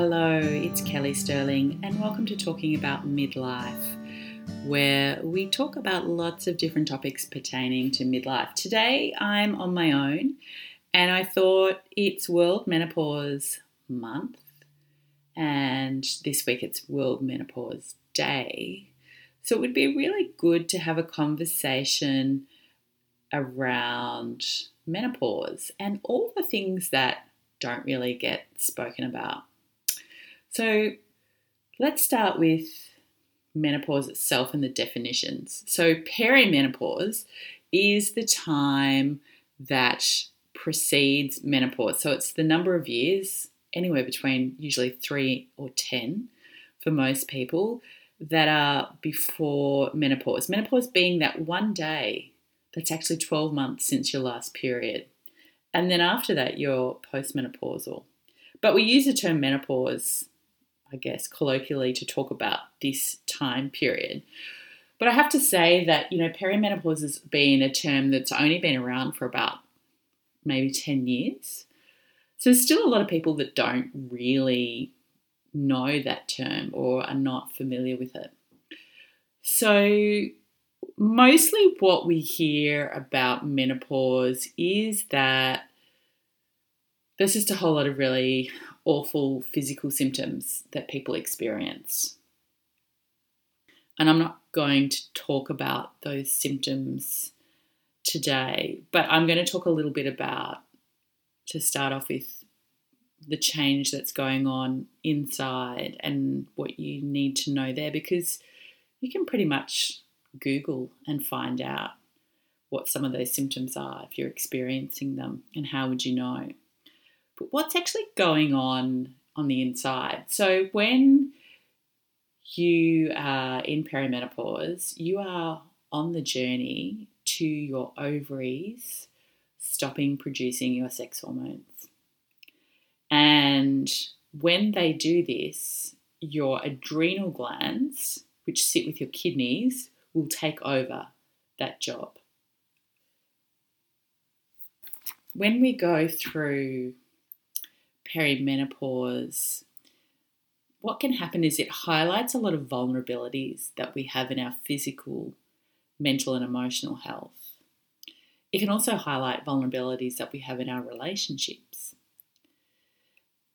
Hello, it's Kelly Sterling, and welcome to Talking About Midlife, where we talk about lots of different topics pertaining to midlife. Today I'm on my own, and I thought it's World Menopause Month, and this week it's World Menopause Day. So it would be really good to have a conversation around menopause and all the things that don't really get spoken about. So let's start with menopause itself and the definitions. So, perimenopause is the time that precedes menopause. So, it's the number of years, anywhere between usually three or 10 for most people, that are before menopause. Menopause being that one day that's actually 12 months since your last period. And then after that, you're postmenopausal. But we use the term menopause, I guess, colloquially to talk about this time period. But I have to say that, you know, perimenopause has been a term that's only been around for about maybe 10 years. So there's still a lot of people that don't really know that term or are not familiar with it. So mostly what we hear about menopause is that there's just a whole lot of really awful physical symptoms that people experience. And I'm not going to talk about those symptoms today, but I'm going to talk a little bit about, to start off with, the change that's going on inside and what you need to know there because you can pretty much Google and find out what some of those symptoms are if you're experiencing them and how would you know. But what's actually going on on the inside? So when you are in perimenopause, you are on the journey to your ovaries stopping producing your sex hormones. And when they do this, your adrenal glands, which sit with your kidneys, will take over that job. When we go through perimenopause, what can happen is it highlights a lot of vulnerabilities that we have in our physical, mental, and emotional health. It can also highlight vulnerabilities that we have in our relationships.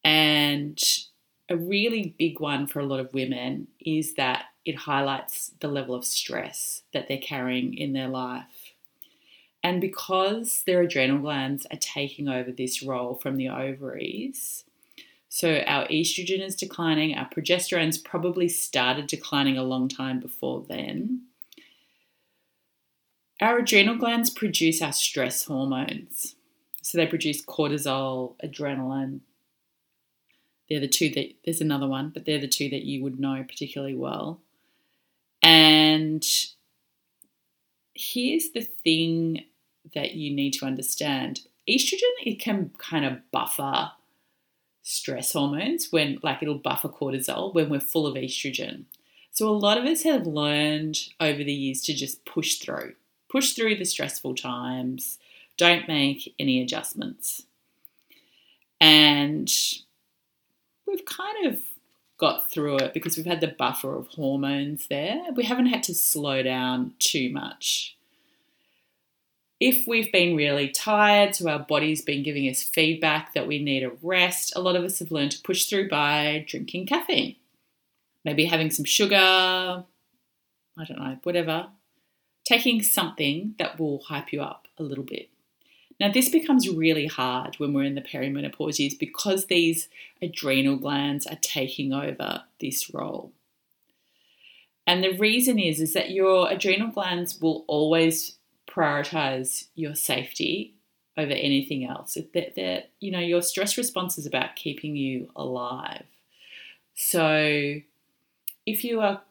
And a really big one for a lot of women is that it highlights the level of stress that they're carrying in their life. And because their adrenal glands are taking over this role from the ovaries, so our estrogen is declining, our progesterone's probably started declining a long time before then. Our adrenal glands produce our stress hormones. So they produce cortisol, adrenaline, they're the two that there's another one, but they're the two that you would know particularly well. And here's the thing that you need to understand estrogen, it can kind of buffer stress hormones when, like, it'll buffer cortisol when we're full of estrogen. So, a lot of us have learned over the years to just push through, push through the stressful times, don't make any adjustments. And we've kind of got through it because we've had the buffer of hormones there. We haven't had to slow down too much. If we've been really tired, so our body's been giving us feedback that we need a rest, a lot of us have learned to push through by drinking caffeine. Maybe having some sugar, I don't know, whatever. Taking something that will hype you up a little bit. Now, this becomes really hard when we're in the perimenopause years because these adrenal glands are taking over this role. And the reason is, is that your adrenal glands will always prioritize your safety over anything else. That, that you know, your stress response is about keeping you alive. So if you are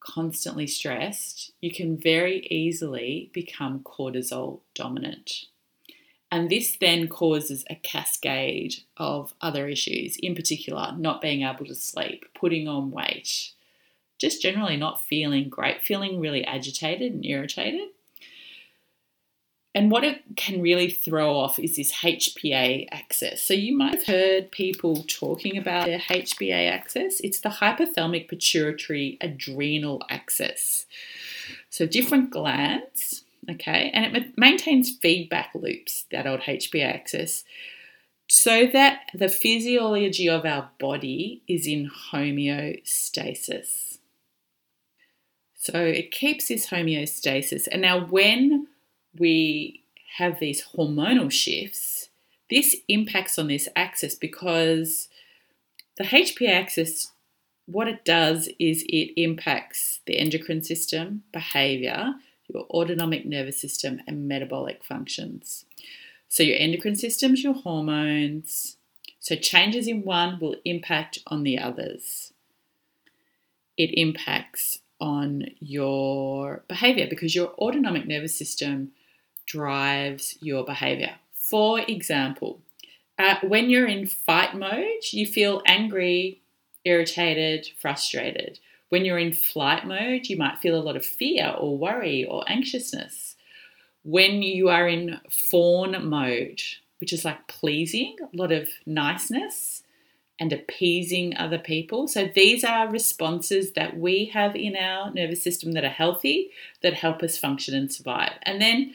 constantly stressed, you can very easily become cortisol dominant. And this then causes a cascade of other issues, in particular, not being able to sleep, putting on weight, just generally not feeling great, feeling really agitated and irritated. And what it can really throw off is this HPA axis. So you might have heard people talking about their HPA axis. It's the hypothalamic pituitary adrenal axis. So different glands, okay, and it maintains feedback loops, that old HPA axis, so that the physiology of our body is in homeostasis. So it keeps this homeostasis. And now, when we have these hormonal shifts, this impacts on this axis because the HPA axis, what it does is it impacts the endocrine system, behavior, your autonomic nervous system, and metabolic functions. So, your endocrine systems, your hormones. So, changes in one will impact on the others. It impacts on your behavior because your autonomic nervous system drives your behavior. For example, uh, when you're in fight mode, you feel angry, irritated, frustrated. When you're in flight mode, you might feel a lot of fear or worry or anxiousness. When you are in fawn mode, which is like pleasing, a lot of niceness and appeasing other people. So these are responses that we have in our nervous system that are healthy, that help us function and survive. And then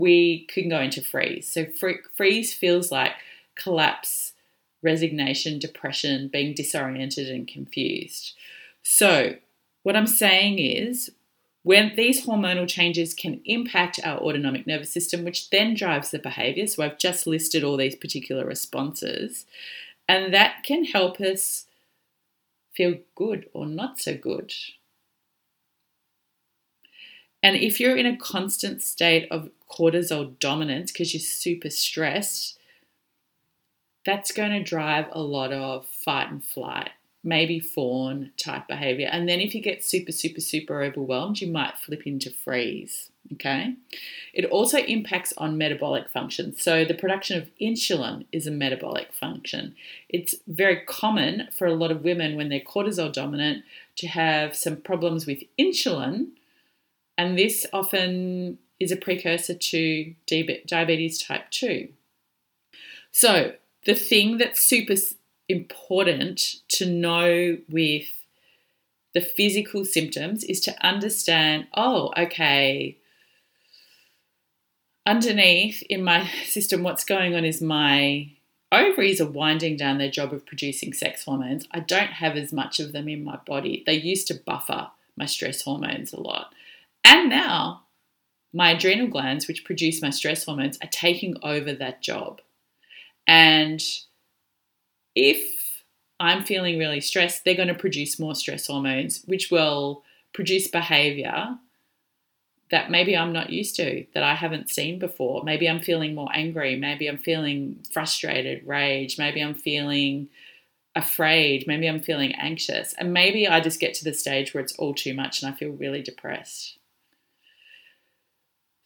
we can go into freeze. So freeze feels like collapse, resignation, depression, being disoriented and confused. So, what I'm saying is, when these hormonal changes can impact our autonomic nervous system, which then drives the behavior. So, I've just listed all these particular responses, and that can help us feel good or not so good. And if you're in a constant state of cortisol dominance because you're super stressed, that's going to drive a lot of fight and flight, maybe fawn type behavior. And then if you get super, super, super overwhelmed, you might flip into freeze. Okay. It also impacts on metabolic function. So, the production of insulin is a metabolic function. It's very common for a lot of women when they're cortisol dominant to have some problems with insulin. And this often is a precursor to diabetes type 2. So, the thing that's super important to know with the physical symptoms is to understand oh, okay, underneath in my system, what's going on is my ovaries are winding down their job of producing sex hormones. I don't have as much of them in my body. They used to buffer my stress hormones a lot. And now my adrenal glands, which produce my stress hormones, are taking over that job. And if I'm feeling really stressed, they're going to produce more stress hormones, which will produce behavior that maybe I'm not used to, that I haven't seen before. Maybe I'm feeling more angry. Maybe I'm feeling frustrated, rage. Maybe I'm feeling afraid. Maybe I'm feeling anxious. And maybe I just get to the stage where it's all too much and I feel really depressed.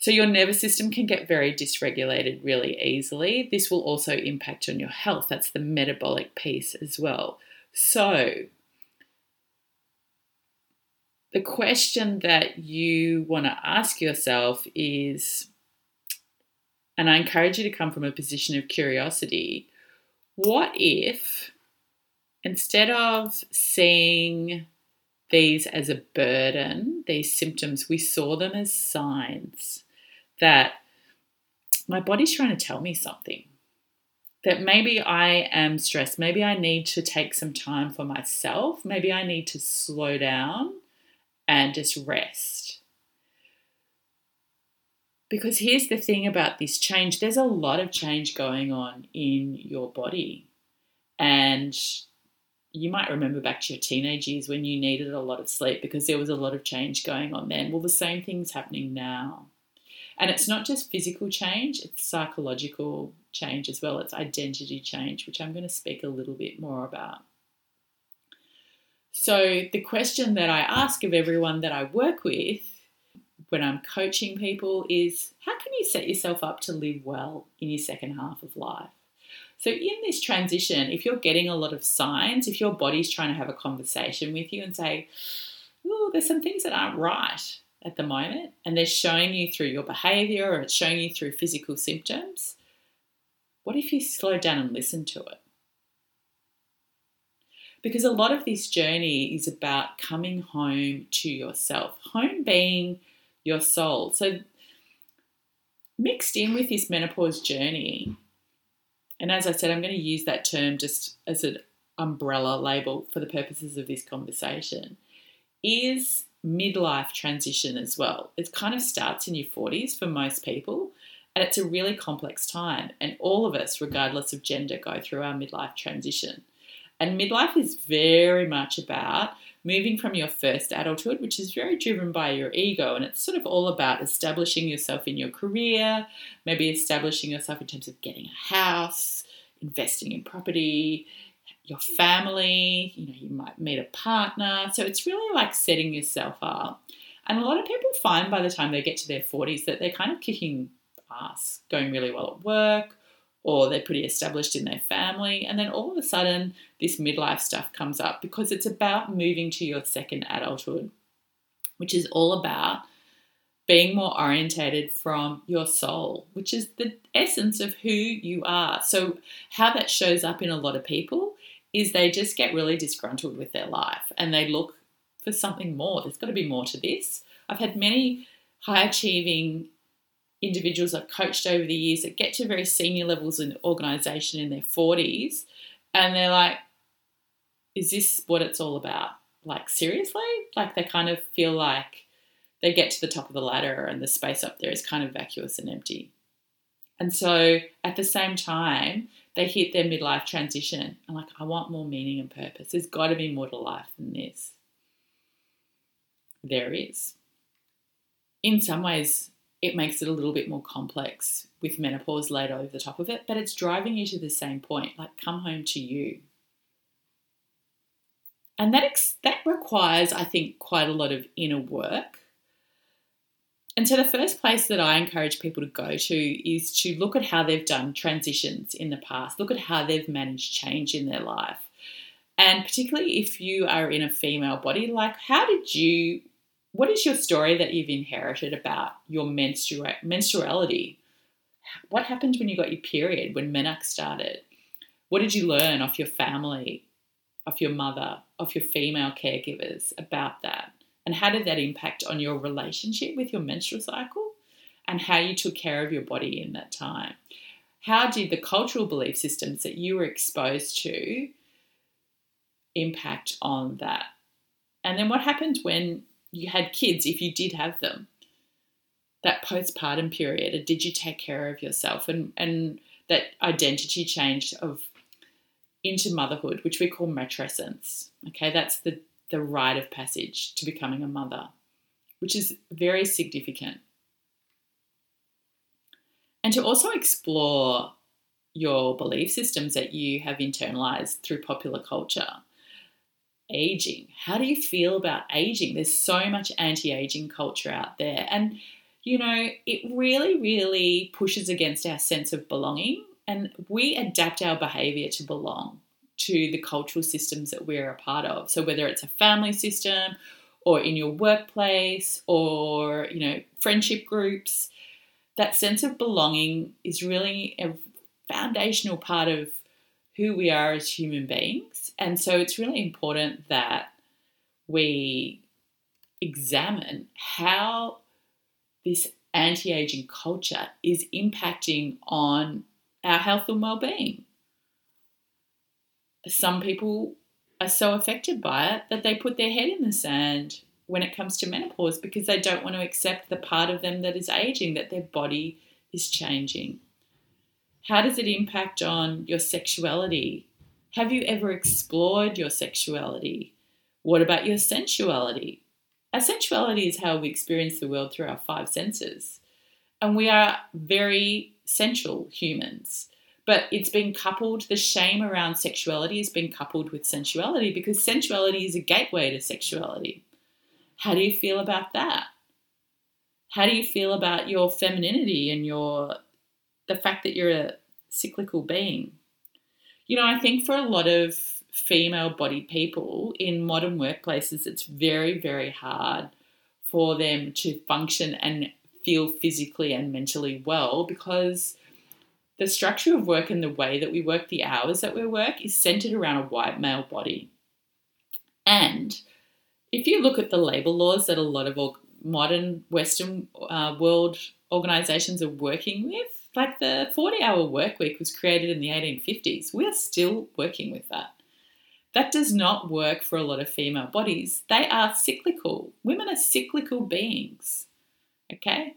So, your nervous system can get very dysregulated really easily. This will also impact on your health. That's the metabolic piece as well. So, the question that you want to ask yourself is, and I encourage you to come from a position of curiosity what if instead of seeing these as a burden, these symptoms, we saw them as signs? That my body's trying to tell me something. That maybe I am stressed. Maybe I need to take some time for myself. Maybe I need to slow down and just rest. Because here's the thing about this change there's a lot of change going on in your body. And you might remember back to your teenage years when you needed a lot of sleep because there was a lot of change going on then. Well, the same thing's happening now. And it's not just physical change, it's psychological change as well. It's identity change, which I'm going to speak a little bit more about. So, the question that I ask of everyone that I work with when I'm coaching people is how can you set yourself up to live well in your second half of life? So, in this transition, if you're getting a lot of signs, if your body's trying to have a conversation with you and say, oh, there's some things that aren't right, at the moment and they're showing you through your behavior or it's showing you through physical symptoms, what if you slow down and listen to it? Because a lot of this journey is about coming home to yourself, home being your soul. So, mixed in with this menopause journey, and as I said, I'm going to use that term just as an umbrella label for the purposes of this conversation, is midlife transition as well. It kind of starts in your 40s for most people, and it's a really complex time. And all of us, regardless of gender, go through our midlife transition. And midlife is very much about moving from your first adulthood, which is very driven by your ego, and it's sort of all about establishing yourself in your career, maybe establishing yourself in terms of getting a house, investing in property, your family, you know, you might meet a partner. So it's really like setting yourself up. And a lot of people find by the time they get to their 40s that they're kind of kicking ass, going really well at work, or they're pretty established in their family. And then all of a sudden, this midlife stuff comes up because it's about moving to your second adulthood, which is all about being more orientated from your soul, which is the essence of who you are. So, how that shows up in a lot of people is they just get really disgruntled with their life and they look for something more. There's got to be more to this. I've had many high achieving individuals I've coached over the years that get to very senior levels in the organization in their 40s and they're like, is this what it's all about? Like, seriously? Like, they kind of feel like they get to the top of the ladder and the space up there is kind of vacuous and empty. And so at the same time, they hit their midlife transition and like, I want more meaning and purpose. There's got to be more to life than this. There is. In some ways, it makes it a little bit more complex with menopause laid over the top of it, but it's driving you to the same point like, come home to you. And that, ex- that requires, I think, quite a lot of inner work and so, the first place that I encourage people to go to is to look at how they've done transitions in the past, look at how they've managed change in their life. And particularly if you are in a female body, like how did you, what is your story that you've inherited about your menstrua- menstruality? What happened when you got your period, when menarche started? What did you learn off your family, off your mother, off your female caregivers about that? And how did that impact on your relationship with your menstrual cycle and how you took care of your body in that time? How did the cultural belief systems that you were exposed to impact on that? And then what happened when you had kids, if you did have them? That postpartum period, did you take care of yourself? And, and that identity change of into motherhood, which we call matrescence. Okay, that's the the rite of passage to becoming a mother, which is very significant. And to also explore your belief systems that you have internalized through popular culture. Aging. How do you feel about aging? There's so much anti aging culture out there. And, you know, it really, really pushes against our sense of belonging. And we adapt our behavior to belong to the cultural systems that we're a part of. So whether it's a family system or in your workplace or, you know, friendship groups, that sense of belonging is really a foundational part of who we are as human beings. And so it's really important that we examine how this anti aging culture is impacting on our health and well being some people are so affected by it that they put their head in the sand when it comes to menopause because they don't want to accept the part of them that is aging, that their body is changing. How does it impact on your sexuality? Have you ever explored your sexuality? What about your sensuality? Our sensuality is how we experience the world through our five senses. And we are very sensual humans. But it's been coupled, the shame around sexuality has been coupled with sensuality because sensuality is a gateway to sexuality. How do you feel about that? How do you feel about your femininity and your the fact that you're a cyclical being? You know, I think for a lot of female bodied people in modern workplaces, it's very, very hard for them to function and feel physically and mentally well because the structure of work and the way that we work, the hours that we work, is centered around a white male body. And if you look at the labor laws that a lot of modern Western uh, world organizations are working with, like the 40 hour work week was created in the 1850s. We are still working with that. That does not work for a lot of female bodies. They are cyclical. Women are cyclical beings. Okay?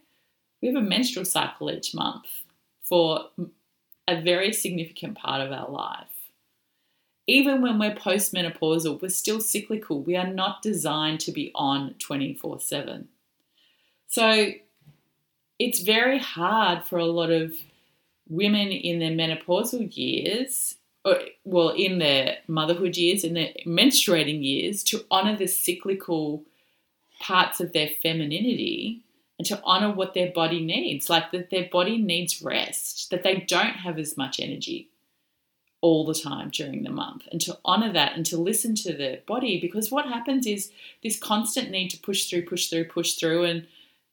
We have a menstrual cycle each month for a very significant part of our life. Even when we're postmenopausal, we're still cyclical. We are not designed to be on 24 7. So it's very hard for a lot of women in their menopausal years, well, in their motherhood years, in their menstruating years, to honor the cyclical parts of their femininity and to honor what their body needs, like that their body needs rest, that they don't have as much energy all the time during the month, and to honor that and to listen to the body because what happens is this constant need to push through, push through, push through, and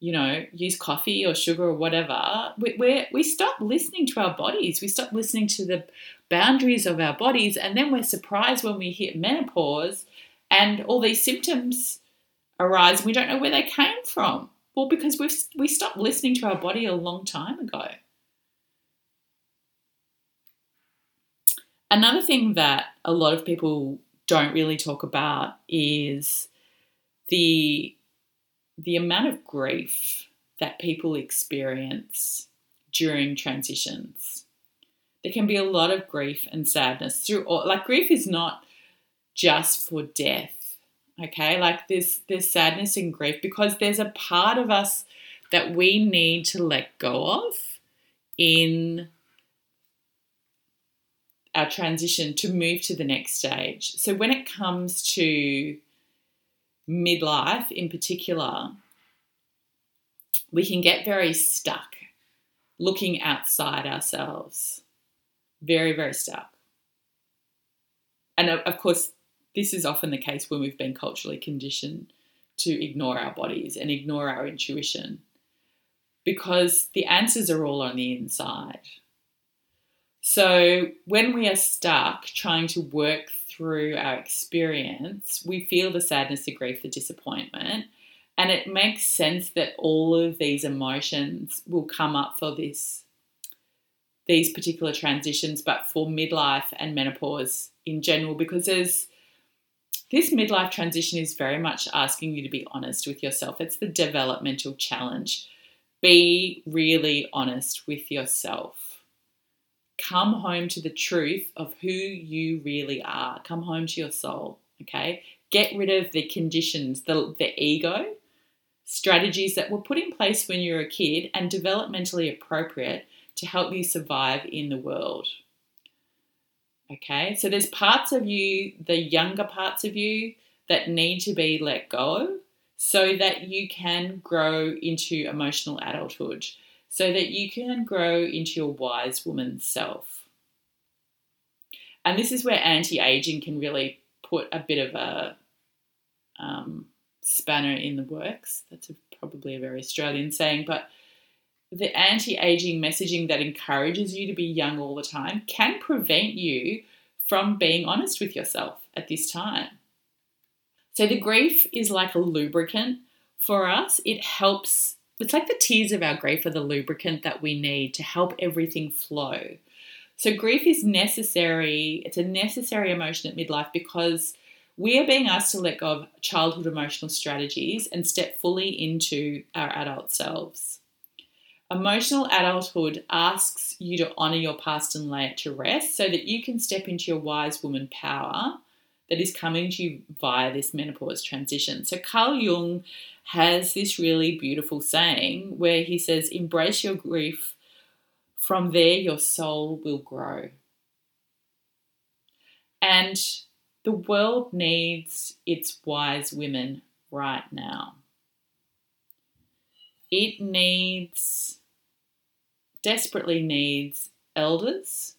you know, use coffee or sugar or whatever, we, we we stop listening to our bodies. We stop listening to the boundaries of our bodies, and then we're surprised when we hit menopause and all these symptoms arise. And we don't know where they came from. Well, because we've we stopped listening to our body a long time ago. Another thing that a lot of people don't really talk about is the the amount of grief that people experience during transitions. There can be a lot of grief and sadness through like grief is not just for death okay? Like this there's sadness and grief because there's a part of us that we need to let go of in our transition to move to the next stage. So when it comes to midlife in particular we can get very stuck looking outside ourselves. Very very stuck. And of course this is often the case when we've been culturally conditioned to ignore our bodies and ignore our intuition because the answers are all on the inside. So when we are stuck trying to work through our experience, we feel the sadness, the grief, the disappointment. And it makes sense that all of these emotions will come up for this these particular transitions, but for midlife and menopause in general, because there's this midlife transition is very much asking you to be honest with yourself. It's the developmental challenge. Be really honest with yourself. Come home to the truth of who you really are. Come home to your soul, okay? Get rid of the conditions, the, the ego, strategies that were put in place when you were a kid and developmentally appropriate to help you survive in the world. Okay, so there's parts of you, the younger parts of you, that need to be let go so that you can grow into emotional adulthood, so that you can grow into your wise woman self. And this is where anti aging can really put a bit of a um, spanner in the works. That's a, probably a very Australian saying, but the anti aging messaging that encourages you to be young all the time can prevent you from being honest with yourself at this time. So, the grief is like a lubricant for us. It helps, it's like the tears of our grief are the lubricant that we need to help everything flow. So, grief is necessary, it's a necessary emotion at midlife because we are being asked to let go of childhood emotional strategies and step fully into our adult selves. Emotional adulthood asks you to honor your past and lay it to rest so that you can step into your wise woman power that is coming to you via this menopause transition. So, Carl Jung has this really beautiful saying where he says, Embrace your grief, from there your soul will grow. And the world needs its wise women right now. It needs, desperately needs elders.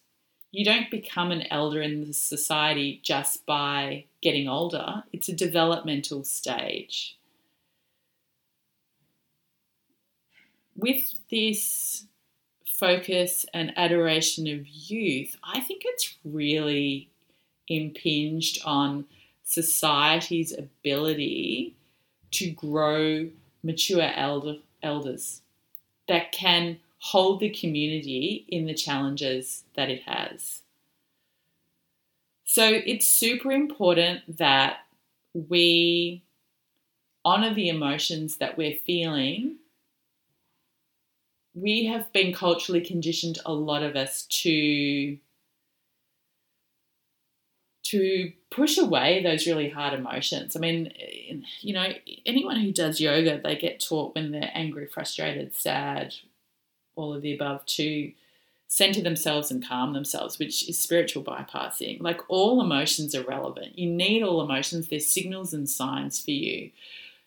You don't become an elder in the society just by getting older, it's a developmental stage. with this focus and adoration of youth, I think it's really impinged on society's ability to grow mature elder, elders that can hold the community in the challenges that it has. So it's super important that we honor the emotions that we're feeling. We have been culturally conditioned, a lot of us, to to push away those really hard emotions. I mean, you know, anyone who does yoga, they get taught when they're angry, frustrated, sad, all of the above to center themselves and calm themselves, which is spiritual bypassing. Like all emotions are relevant. You need all emotions, they're signals and signs for you.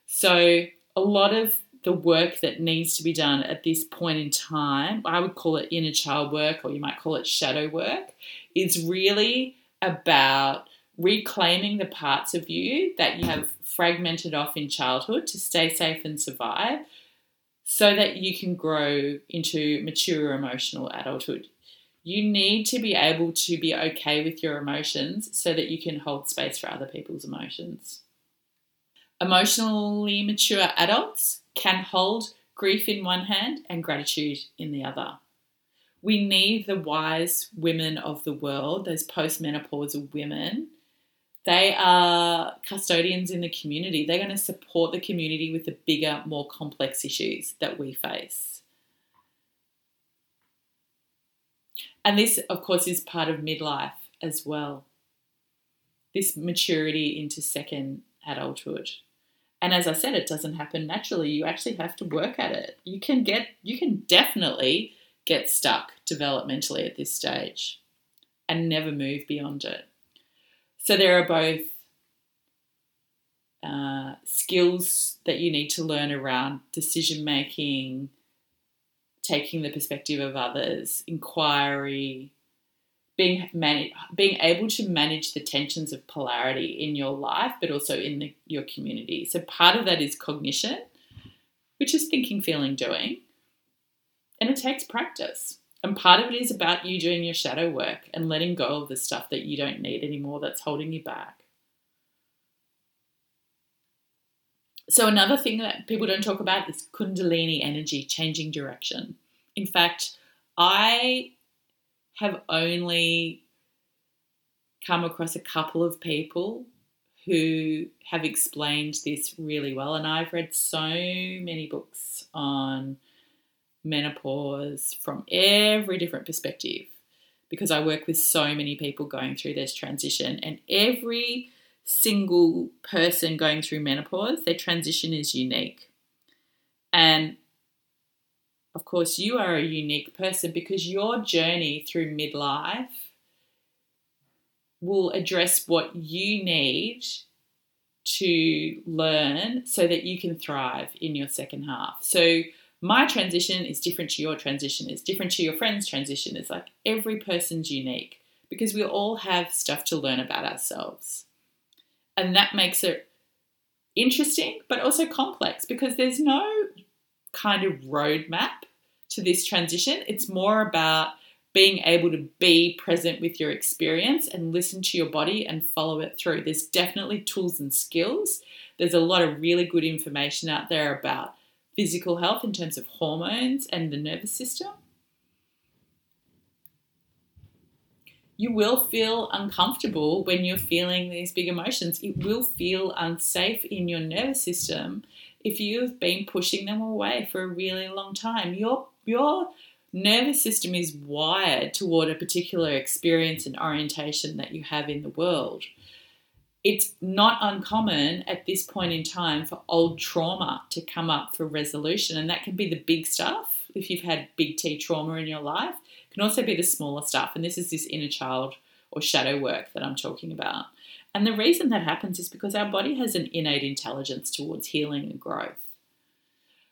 So, a lot of the work that needs to be done at this point in time, I would call it inner child work, or you might call it shadow work, is really about reclaiming the parts of you that you have fragmented off in childhood to stay safe and survive so that you can grow into mature emotional adulthood. You need to be able to be okay with your emotions so that you can hold space for other people's emotions. Emotionally mature adults can hold grief in one hand and gratitude in the other. We need the wise women of the world, those postmenopausal women, they are custodians in the community. They're going to support the community with the bigger, more complex issues that we face. And this, of course, is part of midlife as well. This maturity into second adulthood. And as I said, it doesn't happen naturally. You actually have to work at it. You can get, you can definitely get stuck developmentally at this stage and never move beyond it. So there are both uh, skills that you need to learn around decision making, taking the perspective of others, inquiry, being manage, being able to manage the tensions of polarity in your life, but also in the, your community. So part of that is cognition, which is thinking, feeling, doing, and it takes practice. And part of it is about you doing your shadow work and letting go of the stuff that you don't need anymore that's holding you back. So, another thing that people don't talk about is Kundalini energy, changing direction. In fact, I have only come across a couple of people who have explained this really well, and I've read so many books on menopause from every different perspective because I work with so many people going through this transition, and every single person going through menopause, their transition is unique. And of course, you are a unique person because your journey through midlife will address what you need to learn so that you can thrive in your second half. So, my transition is different to your transition, it's different to your friend's transition. It's like every person's unique because we all have stuff to learn about ourselves. And that makes it interesting, but also complex because there's no kind of roadmap to this transition. It's more about being able to be present with your experience and listen to your body and follow it through. There's definitely tools and skills. There's a lot of really good information out there about physical health in terms of hormones and the nervous system. You will feel uncomfortable when you're feeling these big emotions. It will feel unsafe in your nervous system if you've been pushing them away for a really long time. Your your nervous system is wired toward a particular experience and orientation that you have in the world it's not uncommon at this point in time for old trauma to come up for resolution. And that can be the big stuff. If you've had big T trauma in your life, it can also be the smaller stuff. And this is this inner child or shadow work that I'm talking about. And the reason that happens is because our body has an innate intelligence towards healing and growth.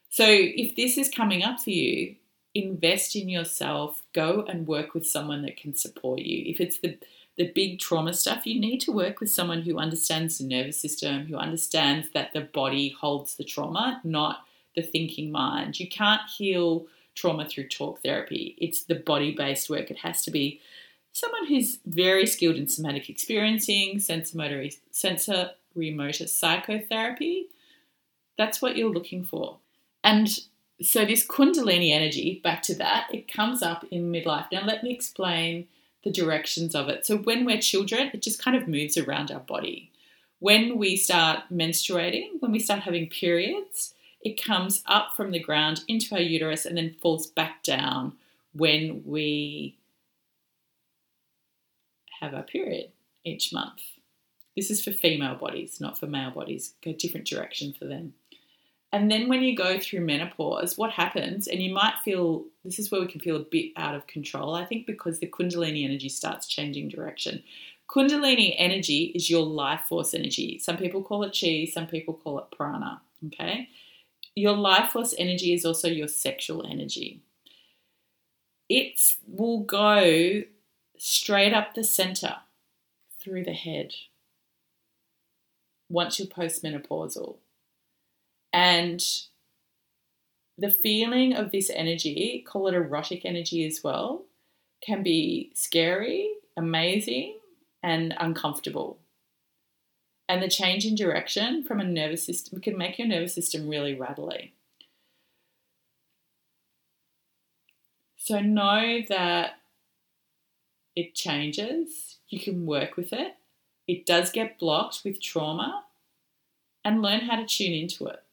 So if this is coming up for you, invest in yourself, go and work with someone that can support you. If it's the the big trauma stuff, you need to work with someone who understands the nervous system, who understands that the body holds the trauma, not the thinking mind. You can't heal trauma through talk therapy. It's the body based work. It has to be someone who's very skilled in somatic experiencing, sensory, sensorimotor psychotherapy. That's what you're looking for. And so, this Kundalini energy, back to that, it comes up in midlife. Now, let me explain the directions of it. So, when we're children, it just kind of moves around our body. When we start menstruating, when we start having periods, it comes up from the ground into our uterus and then falls back down when we have our period each month. This is for female bodies, not for male bodies. Go different direction for them. And then when you go through menopause, what happens, and you might feel this is where we can feel a bit out of control, I think, because the Kundalini energy starts changing direction. Kundalini energy is your life force energy. Some people call it chi, some people call it prana. Okay. Your life force energy is also your sexual energy. It will go straight up the center through the head once you're postmenopausal. And the feeling of this energy, call it erotic energy as well, can be scary, amazing, and uncomfortable. And the change in direction from a nervous system can make your nervous system really rattly. So know that it changes, you can work with it. It does get blocked with trauma, and learn how to tune into it.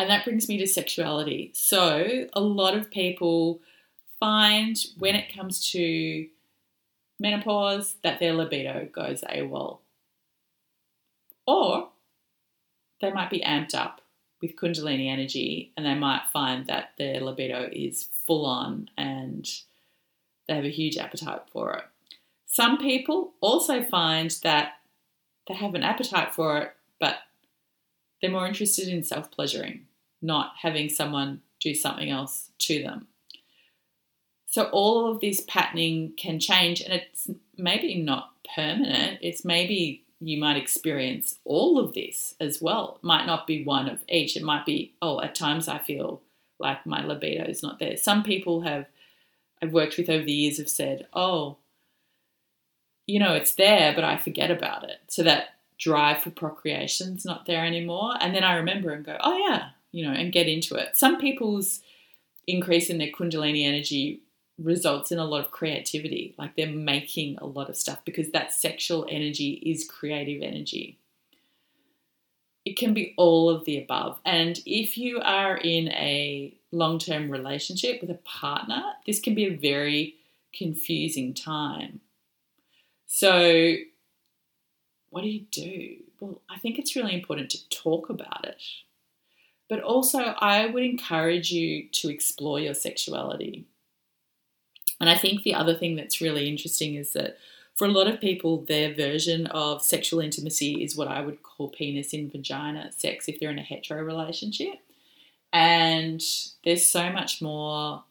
And that brings me to sexuality. So, a lot of people find when it comes to menopause that their libido goes AWOL. Or they might be amped up with Kundalini energy and they might find that their libido is full on and they have a huge appetite for it. Some people also find that they have an appetite for it, but they're more interested in self pleasuring not having someone do something else to them. So all of this patterning can change, and it's maybe not permanent. It's maybe you might experience all of this as well. It might not be one of each. It might be, oh, at times I feel like my libido is not there. Some people have I've worked with over the years have said, oh, you know, it's there, but I forget about it. So that drive for procreation's not there anymore. And then I remember and go, oh yeah, you know, and get into it. Some people's increase in their Kundalini energy results in a lot of creativity, like they're making a lot of stuff because that sexual energy is creative energy. It can be all of the above. And if you are in a long term relationship with a partner, this can be a very confusing time. So, what do you do? Well, I think it's really important to talk about it. But also, I would encourage you to explore your sexuality. And I think the other thing that's really interesting is that for a lot of people, their version of sexual intimacy is what I would call penis in vagina sex if they're in a hetero relationship. And there's so much more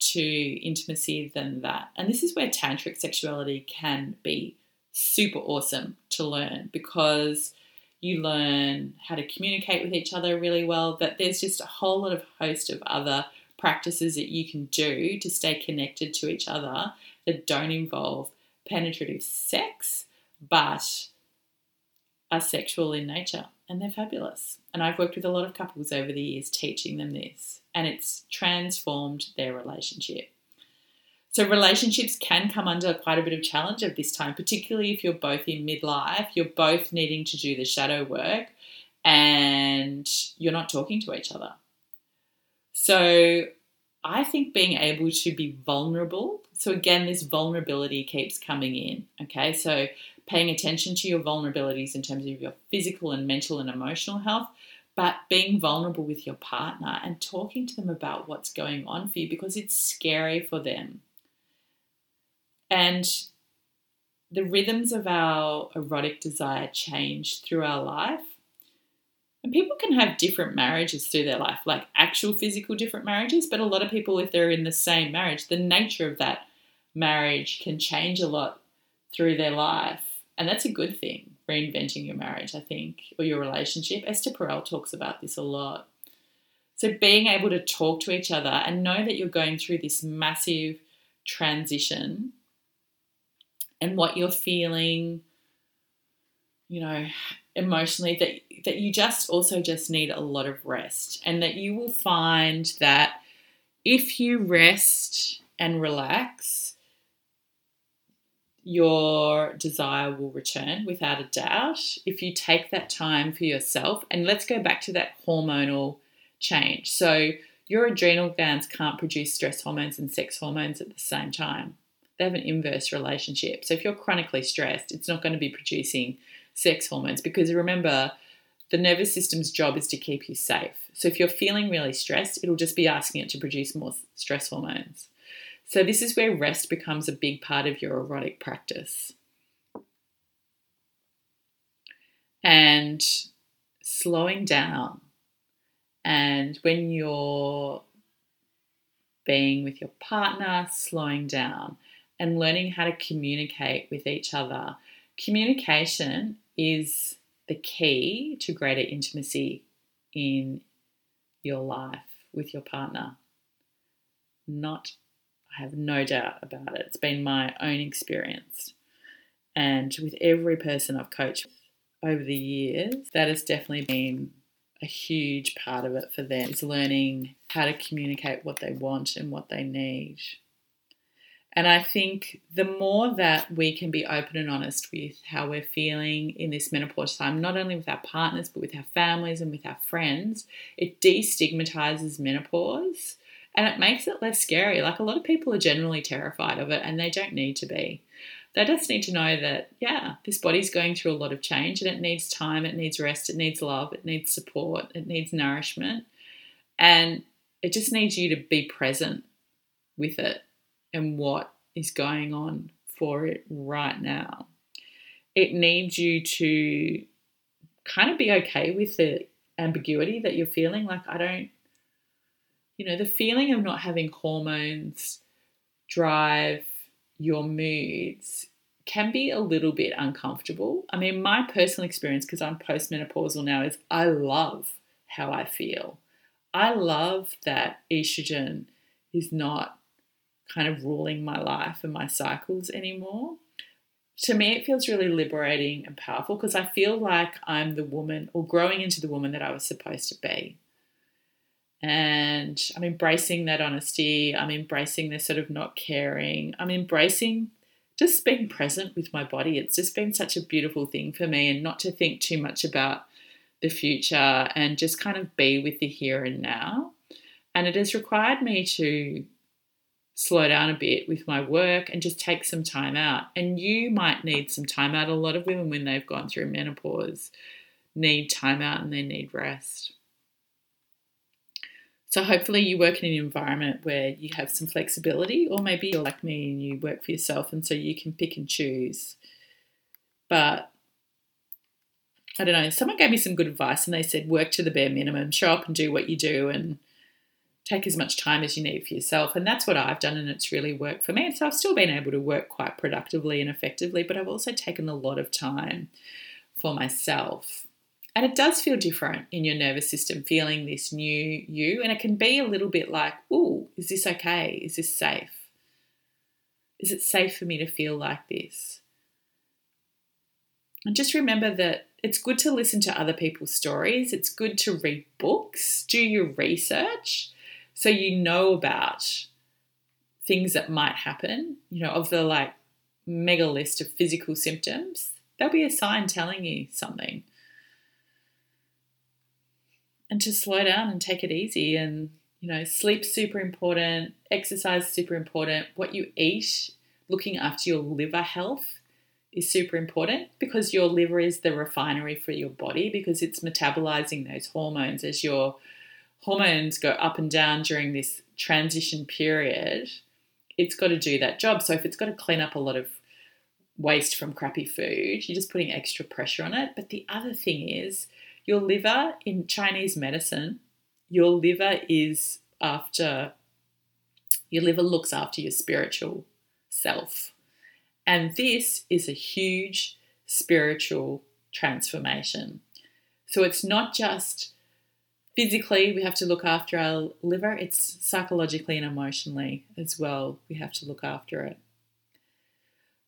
to intimacy than that. And this is where tantric sexuality can be super awesome to learn because you learn how to communicate with each other really well, that there's just a whole lot of host of other practices that you can do to stay connected to each other that don't involve penetrative sex but are sexual in nature and they're fabulous. And I've worked with a lot of couples over the years teaching them this and it's transformed their relationship. So relationships can come under quite a bit of challenge at this time, particularly if you're both in midlife, you're both needing to do the shadow work and you're not talking to each other. So I think being able to be vulnerable. So again, this vulnerability keeps coming in. Okay, so paying attention to your vulnerabilities in terms of your physical and mental and emotional health, but being vulnerable with your partner and talking to them about what's going on for you because it's scary for them. And the rhythms of our erotic desire change through our life. And people can have different marriages through their life, like actual physical different marriages, but a lot of people, if they're in the same marriage, the nature of that marriage can change a lot through their life. And that's a good thing. reinventing your marriage, I think, or your relationship. Esther Perel talks about this a lot. So, being able to talk to each other and know that you're going through this massive transition and what you're feeling, you know, emotionally, that, that you just also just need a lot of rest, and that you will find that if you rest and relax, your desire will return without a doubt if you take that time for yourself. And let's go back to that hormonal change. So, your adrenal glands can't produce stress hormones and sex hormones at the same time. They have an inverse relationship. So, if you're chronically stressed, it's not going to be producing sex hormones because remember, the nervous system's job is to keep you safe. So, if you're feeling really stressed, it'll just be asking it to produce more stress hormones. So, this is where rest becomes a big part of your erotic practice. And slowing down. And when you're being with your partner, slowing down and learning how to communicate with each other. Communication is the key to greater intimacy in your life with your partner. Not I have no doubt about it. It's been my own experience. And with every person I've coached over the years, that has definitely been a huge part of it for them is learning how to communicate what they want and what they need. And I think the more that we can be open and honest with how we're feeling in this menopause time, not only with our partners, but with our families and with our friends, it destigmatizes menopause and it makes it less scary. Like a lot of people are generally terrified of it and they don't need to be. They just need to know that, yeah, this body's going through a lot of change and it needs time, it needs rest, it needs love, it needs support, it needs nourishment. And it just needs you to be present with it and what is going on for it right now. It needs you to kind of be okay with the ambiguity that you're feeling. Like, I don't you know, the feeling of not having hormones drive your moods can be a little bit uncomfortable. I mean, my personal experience, because I'm postmenopausal now, is I love how I feel. I love that estrogen is not kind of ruling my life and my cycles anymore. To me, it feels really liberating and powerful because I feel like I'm the woman or growing into the woman that I was supposed to be and I'm embracing that honesty. I'm embracing this sort of not caring. I'm embracing just being present with my body. It's just been such a beautiful thing for me, and not to think too much about the future and just kind of be with the here and now. And it has required me to slow down a bit with my work and just take some time out. And you might need some time out. A lot of women, when they've gone through menopause, need time out and they need rest. So hopefully you work in an environment where you have some flexibility, or maybe you're like me and you work for yourself and so you can pick and choose. But I don't know, someone gave me some good advice and they said work to the bare minimum, show up and do what you do and take as much time as you need for yourself. And that's what I've done and it's really worked for me. And so I've still been able to work quite productively and effectively, but I've also taken a lot of time for myself. And it does feel different in your nervous system, feeling this new you. And it can be a little bit like, oh, is this okay? Is this safe? Is it safe for me to feel like this? And just remember that it's good to listen to other people's stories. It's good to read books, do your research so you know about things that might happen, you know, of the like mega list of physical symptoms. There'll be a sign telling you something and to slow down and take it easy and you know sleep super important exercise super important what you eat looking after your liver health is super important because your liver is the refinery for your body because it's metabolizing those hormones as your hormones go up and down during this transition period it's got to do that job so if it's got to clean up a lot of waste from crappy food you're just putting extra pressure on it but the other thing is your liver in Chinese medicine, your liver is after, your liver looks after your spiritual self. And this is a huge spiritual transformation. So it's not just physically we have to look after our liver, it's psychologically and emotionally as well. We have to look after it.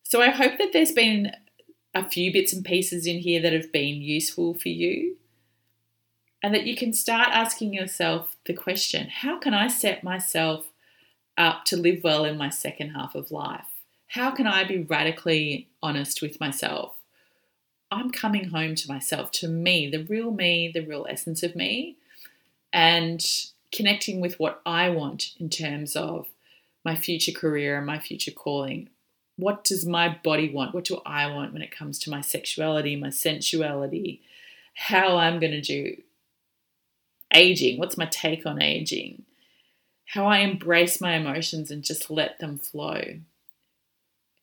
So I hope that there's been a few bits and pieces in here that have been useful for you. And that you can start asking yourself the question how can I set myself up to live well in my second half of life? How can I be radically honest with myself? I'm coming home to myself, to me, the real me, the real essence of me, and connecting with what I want in terms of my future career and my future calling. What does my body want? What do I want when it comes to my sexuality, my sensuality, how I'm going to do aging? What's my take on aging? How I embrace my emotions and just let them flow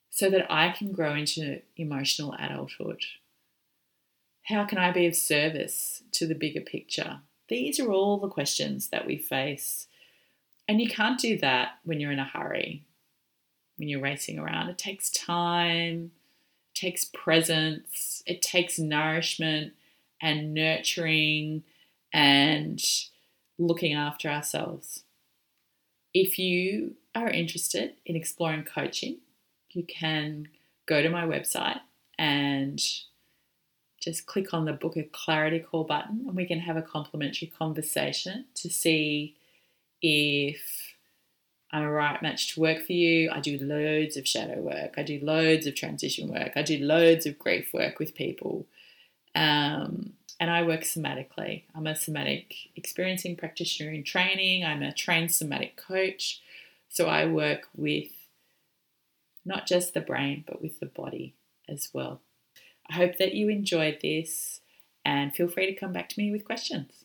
so that I can grow into emotional adulthood. How can I be of service to the bigger picture? These are all the questions that we face. And you can't do that when you're in a hurry, when you're racing around. It takes time, it takes presence, it takes nourishment and nurturing and looking after ourselves. If you are interested in exploring coaching, you can go to my website and just click on the book a clarity call button and we can have a complimentary conversation to see if I'm a right match to work for you. I do loads of shadow work. I do loads of transition work. I do loads of grief work with people. Um, and I work somatically. I'm a somatic experiencing practitioner in training. I'm a trained somatic coach. So I work with not just the brain, but with the body as well. I hope that you enjoyed this and feel free to come back to me with questions.